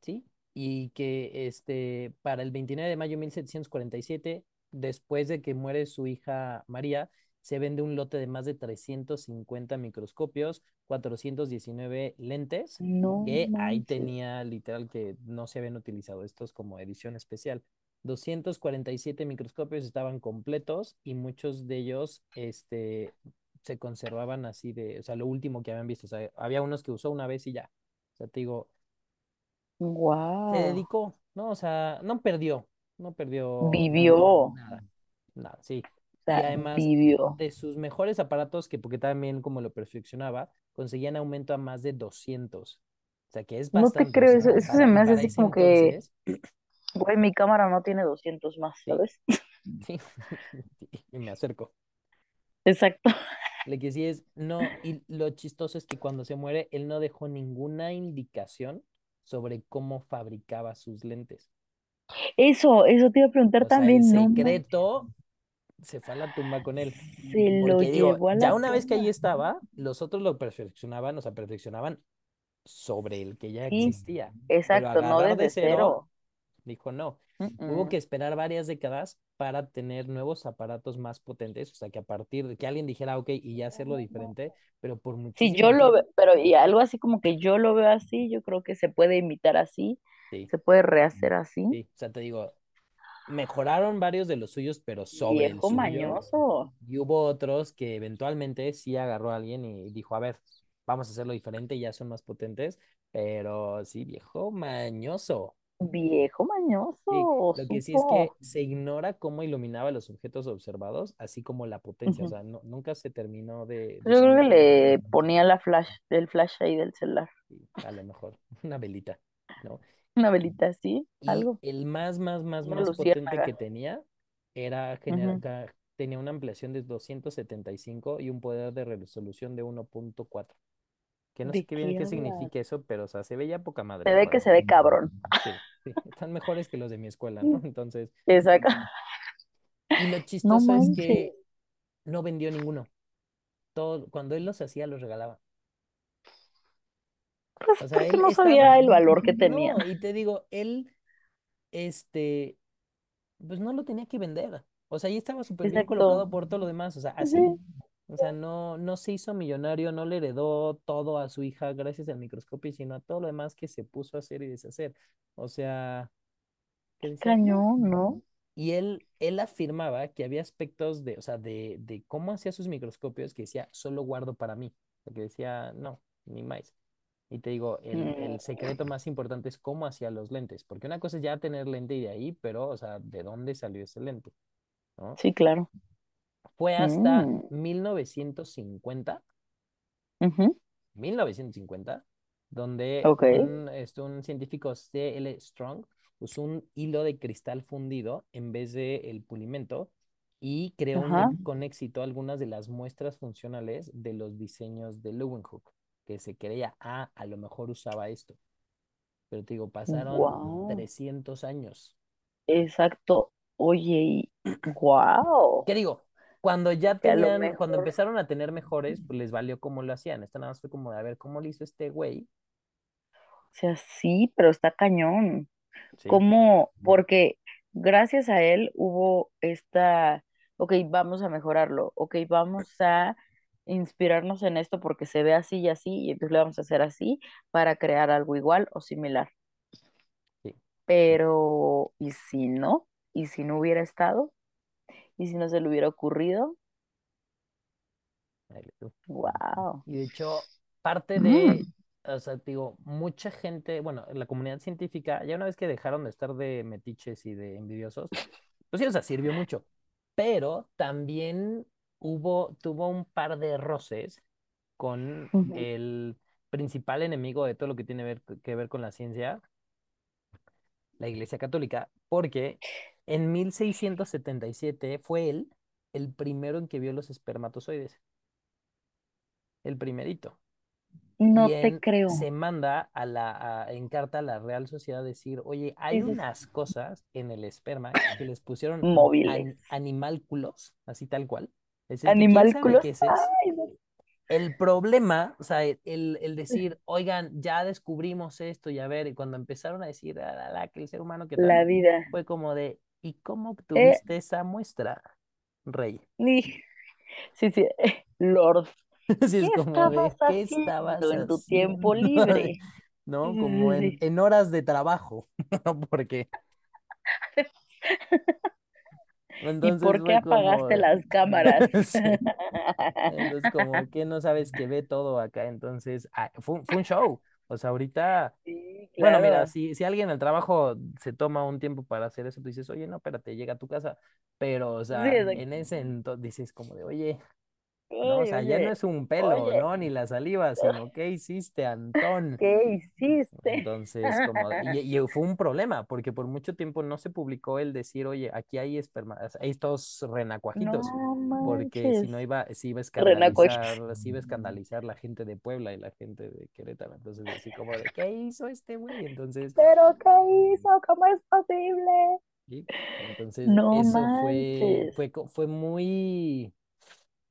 sí, y que este, para el 29 de mayo de 1747, después de que muere su hija María, se vende un lote de más de 350 microscopios, 419 lentes, No que ahí tenía literal que no se habían utilizado estos como edición especial. 247 microscopios estaban completos y muchos de ellos este, se conservaban así de, o sea, lo último que habían visto. O sea, había unos que usó una vez y ya. O sea, te digo, se Wow. dedicó, ¿no? O sea, no perdió, no perdió Vivió. nada. Sí. O Y además, vivió. de sus mejores aparatos, que porque también como lo perfeccionaba, conseguían aumento a más de 200. O sea, que es No te bastante. Creo, eso, eso se me hace así como que, güey, mi cámara no tiene 200 más, ¿sabes? [laughs] sí. [laughs] Y me acerco. Exacto. Lo que sí es, no, y lo chistoso es que cuando se muere, él no dejó ninguna indicación sobre cómo fabricaba sus lentes. Eso, eso te iba a preguntar O sea, el también, no secreto se fue a la tumba con él. se lo digo, llevó a ya la una vez que ahí estaba, los otros lo perfeccionaban, o sea, perfeccionaban sobre el que ya Sí, existía. Exacto, no agarrar de desde cero, cero. Dijo no. Mm, Hubo que esperar varias décadas para tener nuevos aparatos más potentes, o sea, que a partir de que alguien dijera, ok, y ya hacerlo diferente, pero por Sí, yo lo veo, pero y algo así como que yo lo veo así, yo creo que se puede imitar así, Sí, se puede rehacer así. sí. O sea, te digo, mejoraron varios de los suyos, pero sobre el Viejo suyo. mañoso, Y hubo otros que eventualmente sí agarró a alguien y dijo, a ver, vamos a hacerlo diferente, ya son más potentes, pero sí, viejo mañoso. Viejo Sí, mañoso, lo que sí es que se ignora cómo iluminaba los objetos observados, así como la potencia, o sea, no- nunca se terminó de, de Yo creo que le ponía la flash, el flash ahí del celular. Sí, a lo mejor, [laughs] una velita, ¿no? Una velita así, Y algo, el más, más, más, una más potente que tenía era genera- Ujú. ga- tenía una ampliación de 275 y un poder de resolución de 1.4. Que no sé ¿De qué bien qué qué hablas? significa eso, pero o sea, se veía poca Se madre, la ve que se ve cabrón. Sí, sí, están mejores que los de mi escuela, ¿no? [laughs] Entonces, Exacto. y lo [laughs] No chistoso es que no vendió ninguno. Todo, cuando él los hacía, los regalaba. Pues O sea, porque él no estaba, sabía el valor que tenían. no, y te digo, él, este, pues no lo tenía que vender. O sea, ahí estaba súper bien colocado por todo lo demás. O sea, Sí, así. O sea, no, no se hizo millonario, no le heredó todo a su hija gracias al microscopio, sino a todo lo demás que se puso a hacer y deshacer. O sea, qué cañón, ¿no? Y él, él afirmaba que había aspectos de, o sea, de, de cómo hacía sus microscopios que decía, solo guardo para mí. O sea, que decía, no, ni más. Y te digo, el, Mm, el secreto más importante es cómo hacía los lentes, porque una cosa es ya tener lente y de ahí, pero, o sea, ¿de dónde salió ese lente? ¿No? sí, claro. Fue hasta Mm, 1950, ujú, 1950, donde Ok. un, este, un científico C. L. Strong usó un hilo de cristal fundido en vez de el pulimento y creó un- con éxito algunas de las muestras funcionales de los diseños de Leeuwenhoek, que se creía, ah, a lo mejor usaba esto. Pero te digo, pasaron Wow. 300 años. Exacto. Oye, y [clears throat] wow. ¿Qué digo? Cuando ya tenían, cuando empezaron a tener mejores, pues les valió cómo lo hacían. Esto nada más fue como de a ver cómo lo hizo este güey. o sea, sí, pero está cañón. Sí, ¿Cómo? Porque gracias a él hubo esta, ok, vamos a mejorarlo, ok, vamos a inspirarnos en esto porque se ve así y así, y entonces le vamos a hacer así para crear algo igual o similar. sí. Pero, ¿y si no? ¿Y si no hubiera estado? ¿Y si no se le hubiera ocurrido? Wow. Y de hecho, parte de, o sea, digo, mucha gente, bueno, la comunidad científica, ya una vez que dejaron de estar de metiches y de envidiosos, pues sí, o sea, sirvió mucho. Pero también hubo, tuvo un par de roces con el principal enemigo de todo lo que tiene ver- que ver con la ciencia, la Iglesia Católica, porque en 1677 fue él el primero en que vio los espermatozoides, el primerito. Y No te en, se creo. manda a la, a- en carta a la Real Sociedad a decir, oye, hay unas cosas en el esperma que les pusieron an- animálculos, así tal cual. Es el que animálculos. es eso. Ay, no. El problema, o sea, el, el decir, oigan, ya descubrimos esto y a ver, y cuando empezaron a decir, "Ah, la, la, que el ser humano, ¿qué tal? La vida. Fue como de, ¿y cómo Eh, obtuviste esa muestra, rey? ni- [laughs] sí, sí, Lord. [laughs] Así ¿Qué es como estabas de, ¿qué estabas haciendo en tu tiempo libre? Sí, [laughs] ¿No? Como sí, en, sí, en horas de trabajo, ¿no? Porque sí. ¿Y entonces por qué como, apagaste las cámaras? sí, entonces como que no sabes que ve todo acá, entonces ah, fue, fue un show, o sea, ahorita Sí, Bueno, mira, si, si alguien en el trabajo se toma un tiempo para hacer eso, tú dices, oye, no, espérate, llega a tu casa. Pero, o Sí, sea, en ese entonces dices como de, oye, ¿no? O Oye, sea, ya no es un pelo, oye, ¿no? Ni la saliva, sino, [laughs] ¿qué hiciste, Antón? ¿qué hiciste? Entonces, como, y, [laughs] y fue un problema, porque por mucho tiempo no se publicó el decir, oye, aquí hay esperma, hay estos renacuajitos, No porque si no iba, se iba a escandalizar, se iba a escandalizar la gente de Puebla y la gente de Querétaro. Entonces, así como de, ¿qué hizo este güey? Entonces, ¿Pero qué hizo? ¿Cómo es posible? sí, entonces No eso fue, fue, fue muy,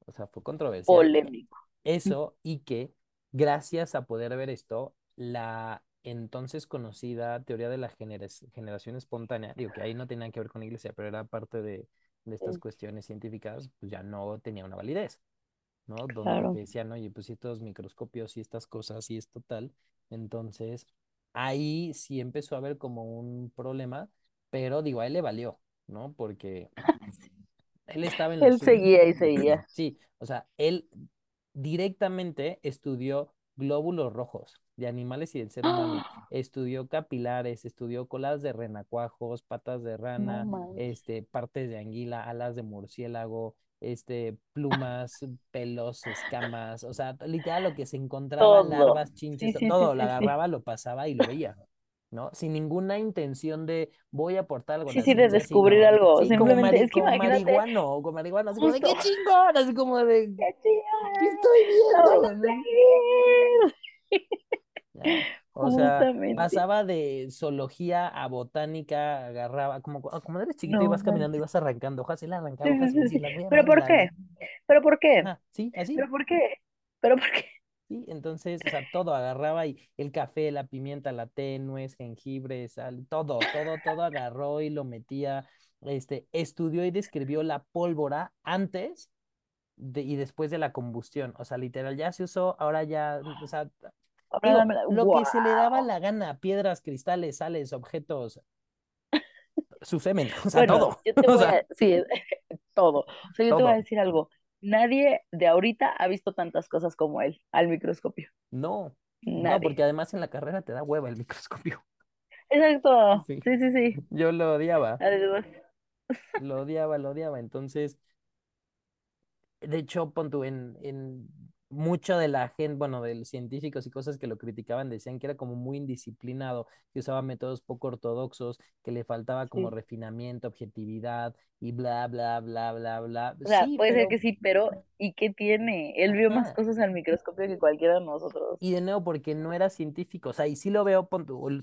o sea, fue controversial Polémico. eso y que gracias a poder ver esto, la entonces conocida teoría de la genera- generación espontánea, digo que ahí no tenía que ver con la iglesia, pero era parte de, de estas Sí, cuestiones científicas, pues ya no tenía una validez, ¿no? Donde claro. decían, oye, pues si estos microscopios y estas cosas y esto tal, entonces ahí sí empezó a haber como un problema, pero digo, a él le valió, ¿no? Porque [laughs] él estaba en lo Él seguía y seguía. [clears throat] Sí, o sea, él directamente estudió glóbulos rojos de animales y del ser humano. ¡Ah! Estudió capilares, estudió colas de renacuajos, patas de rana, este, partes de anguila, alas de murciélago, este, plumas, [laughs] pelos, escamas, o sea, literal lo que se encontraba, Todo. larvas, chinches, Sí, sí, todo, lo sí, agarraba, lo pasaba y lo veía. ¿No? Sin ninguna intención de voy a aportar algo Sí, la sí, de descubrir sino, algo. sí, como, Simplemente, mari es que como imagínate, marihuano, o como marihuana, así como de qué chingón, así como de ¡Qué ¿qué chido! estoy ¡Lo van viendo? [laughs] O sea, pasaba de zoología a botánica, agarraba, como, cu- como eres chiquito No vas caminando vas arrancando hojas, arrancaba y sí, decía, sí. las voy a ¿Pero por qué? ¿Pero por qué? sí, así, ¿Pero por qué? ¿Pero por qué? Sí, entonces, o sea, todo agarraba y el café, la pimienta, la té, nuez, jengibre, sal, todo, todo, todo agarró y lo metía, este, estudió y describió la pólvora antes de- y después de la combustión, o sea, literal, ya se usó, ahora ya, o sea, Ahora digo, dámela. lo que se le daba la gana, piedras, cristales, sales, objetos, [laughs] su semen, o sea, Bueno, todo, yo [laughs] te o voy sea, a decir [laughs] todo. O sea, yo te voy a todo. decir algo. Nadie de ahorita ha visto tantas cosas como él al microscopio. No, no, porque Nadie. además en la carrera te da hueva el microscopio. Exacto. Sí, Sí, sí, sí. yo lo odiaba, Además, lo odiaba, lo odiaba. Entonces, de hecho, pon en, en mucho de la gente, bueno, de los científicos y cosas que lo criticaban, decían que era como muy indisciplinado, que usaba métodos poco ortodoxos, que le faltaba como sí. refinamiento, objetividad y bla, bla, bla, bla, bla. O sea, Sí, puede ser pero, que sí, pero ¿y qué tiene? Él vio más cosas al microscopio que cualquiera de nosotros. Y de nuevo, porque no era científico, o sea, y sí lo veo,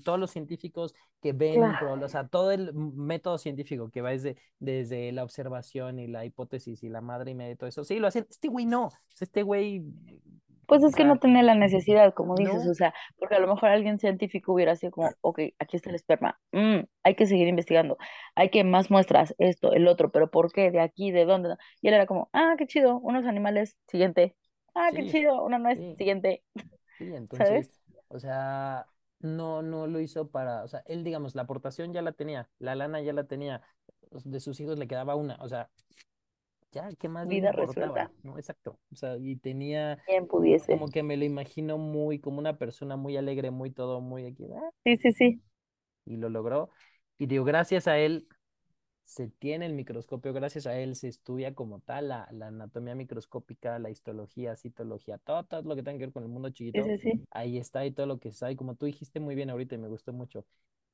todos los científicos que ven, Claro. o sea, todo el método científico que va desde, desde la observación y la hipótesis y la madre y media y todo eso, sí lo hacen. Este güey no, este güey, Pues es que no tenía la necesidad, como dices, o sea, porque a lo mejor alguien científico hubiera sido como, ok, aquí está el esperma, mm, hay que seguir investigando, hay que más muestras, esto, el otro, pero ¿por qué? ¿De aquí? ¿De dónde? Y él era como, ah, qué chido, unos animales, siguiente, ah, qué chido, una nuez, sí, siguiente, sí, [laughs] ¿sabes? entonces, o sea, no, no lo hizo para, o sea, él, digamos, la aportación ya la tenía, la lana ya la tenía, de sus hijos le quedaba una, o sea, ya, ¿qué más Vida resuelta, importaba? ¿No? Exacto. O sea, y tenía, bien pudiese. como que me lo imagino muy, como una persona muy alegre, muy todo, muy aquí, ah, Sí, sí, sí, y lo logró. Y digo, gracias a él se tiene el microscopio, gracias a él se estudia como tal la, la anatomía microscópica, la histología, citología, todo, todo lo que tenga que ver con el mundo sí, chiquito, sí, sí, ahí está y todo lo que está. Y como tú dijiste muy bien ahorita y me gustó mucho,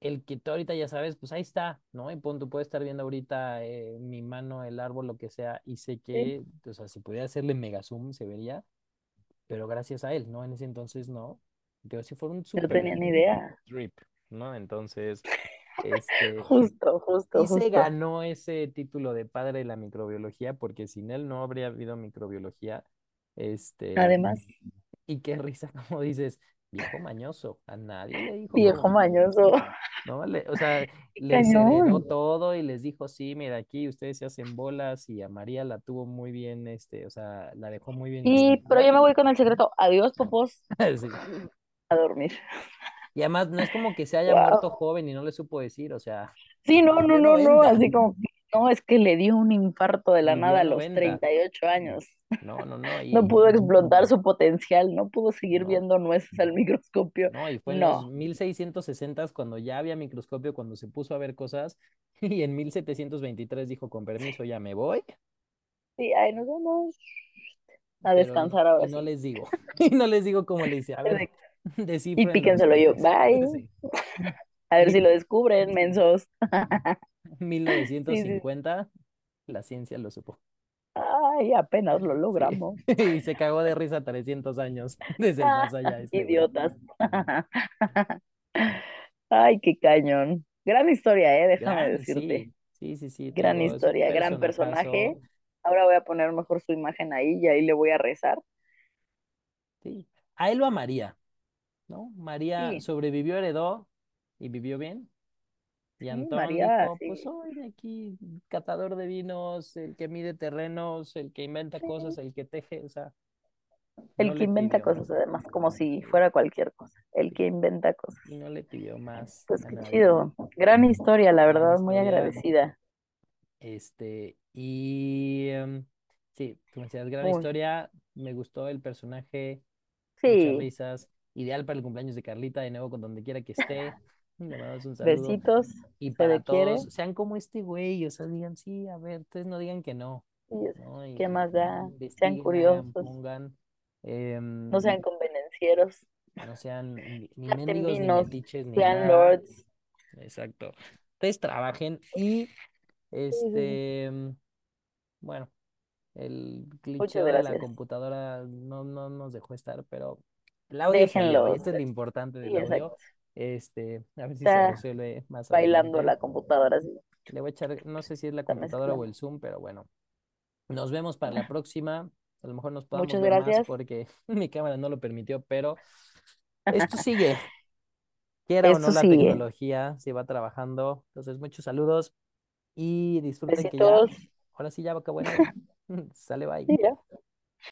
el que tú ahorita ya sabes, pues ahí está, ¿no? Y pon, tú puedes estar viendo ahorita eh, mi mano, el árbol, lo que sea, y sé sí, que, o sea, si pudiera hacerle mega zoom, se vería, pero gracias a él, ¿no? En ese entonces no. Digo, si fue un no super tenía ni idea. trip, ¿no? Entonces, [laughs] este, Justo, justo, y se justo. ganó ese título de padre de la microbiología, porque sin él no habría habido microbiología. Este, Además, y qué risa, [laughs] como dices, viejo mañoso, a nadie le dijo viejo mañoso, ¿no? Le- o sea, [laughs] les heredó todo y les dijo, sí, mira, aquí ustedes se hacen bolas y a María la tuvo muy bien, este, o sea, la dejó muy bien Y, pero instalada. yo me voy con el secreto. Adiós, popos, [laughs] Sí. [laughs] a dormir. Y además no es como que se haya muerto joven y no le supo decir, o sea, Sí, no, no, no, no, así como. No, es que le dio un infarto de la nada a los 90. 38 años. No, no, no. [laughs] No pudo explotar su potencial, no pudo seguir no, viendo nueces al microscopio. no, y fue en los No, 1660 cuando ya había microscopio, cuando se puso a ver cosas, [laughs] y en 1723 dijo, con permiso, ya me voy, sí, ay, nos vamos a pero descansar ahora y no sí. les digo, [laughs] y no les digo cómo le hice. A ver, Y los píquenselo yo, bye. Sí. A ver si lo descubren, mensos. [laughs] Sí, sí. 1950, la ciencia lo supo. Ay, apenas lo Sí. [laughs] logramos. Y se cagó de risa 300 años [laughs] desde el más allá este. Idiotas. Ay, qué cañón. Gran historia, eh, déjame Gran, decirte. sí, sí, sí, Gran historia, gran personaje. Ahora voy a poner mejor su imagen ahí y ahí le voy a rezar. Sí. A él o a María, ¿no? María sobrevivió, heredó y vivió bien. Y sí, Antón María, dijo, pues soy aquí, catador de vinos, el que mide terrenos, el que inventa cosas, el que teje, o sea, El no que inventa pidió, cosas, además, como si fuera cualquier cosa. El que inventa cosas. y no le pidió más Pues qué chido. Gran historia, la verdad, muy agradecida. Este, y em, sí, como decías, gran historia. Me gustó el personaje, muchas Sí, risas. Ideal para el cumpleaños de Carlita, de nuevo, con donde quiera que esté. Le mandamos un saludo. besitos, Y se para quiere. todos, sean como este güey, o sea, digan, sí, a ver, ustedes no digan que no, Y ¿no? ¿Qué más da? Sean curiosos, pongan, em, no sean convenencieros, no sean ni, mendigos ni metiches ni sean nada. lords. Exacto. Ustedes trabajen y sí, este, em, bueno, el glitcheo de la computadora no, no nos dejó estar, pero el audio Déjenlo. esto es lo importante del Sí, audio. exacto. Este, a ver si se resuelve más bailando adelante. la computadora así. Le voy a echar, no sé si es la Está computadora o el Zoom, pero bueno. Nos vemos para la próxima. A lo mejor nos podamos Muchas ver más porque [laughs] mi cámara no lo permitió, pero esto [laughs] sigue. Quiera o no Esto la sigue. tecnología, se va trabajando. Entonces, muchos saludos y disfruten que ya, ahora sí ya acabó. [laughs] Sale, bye. Sí, ya.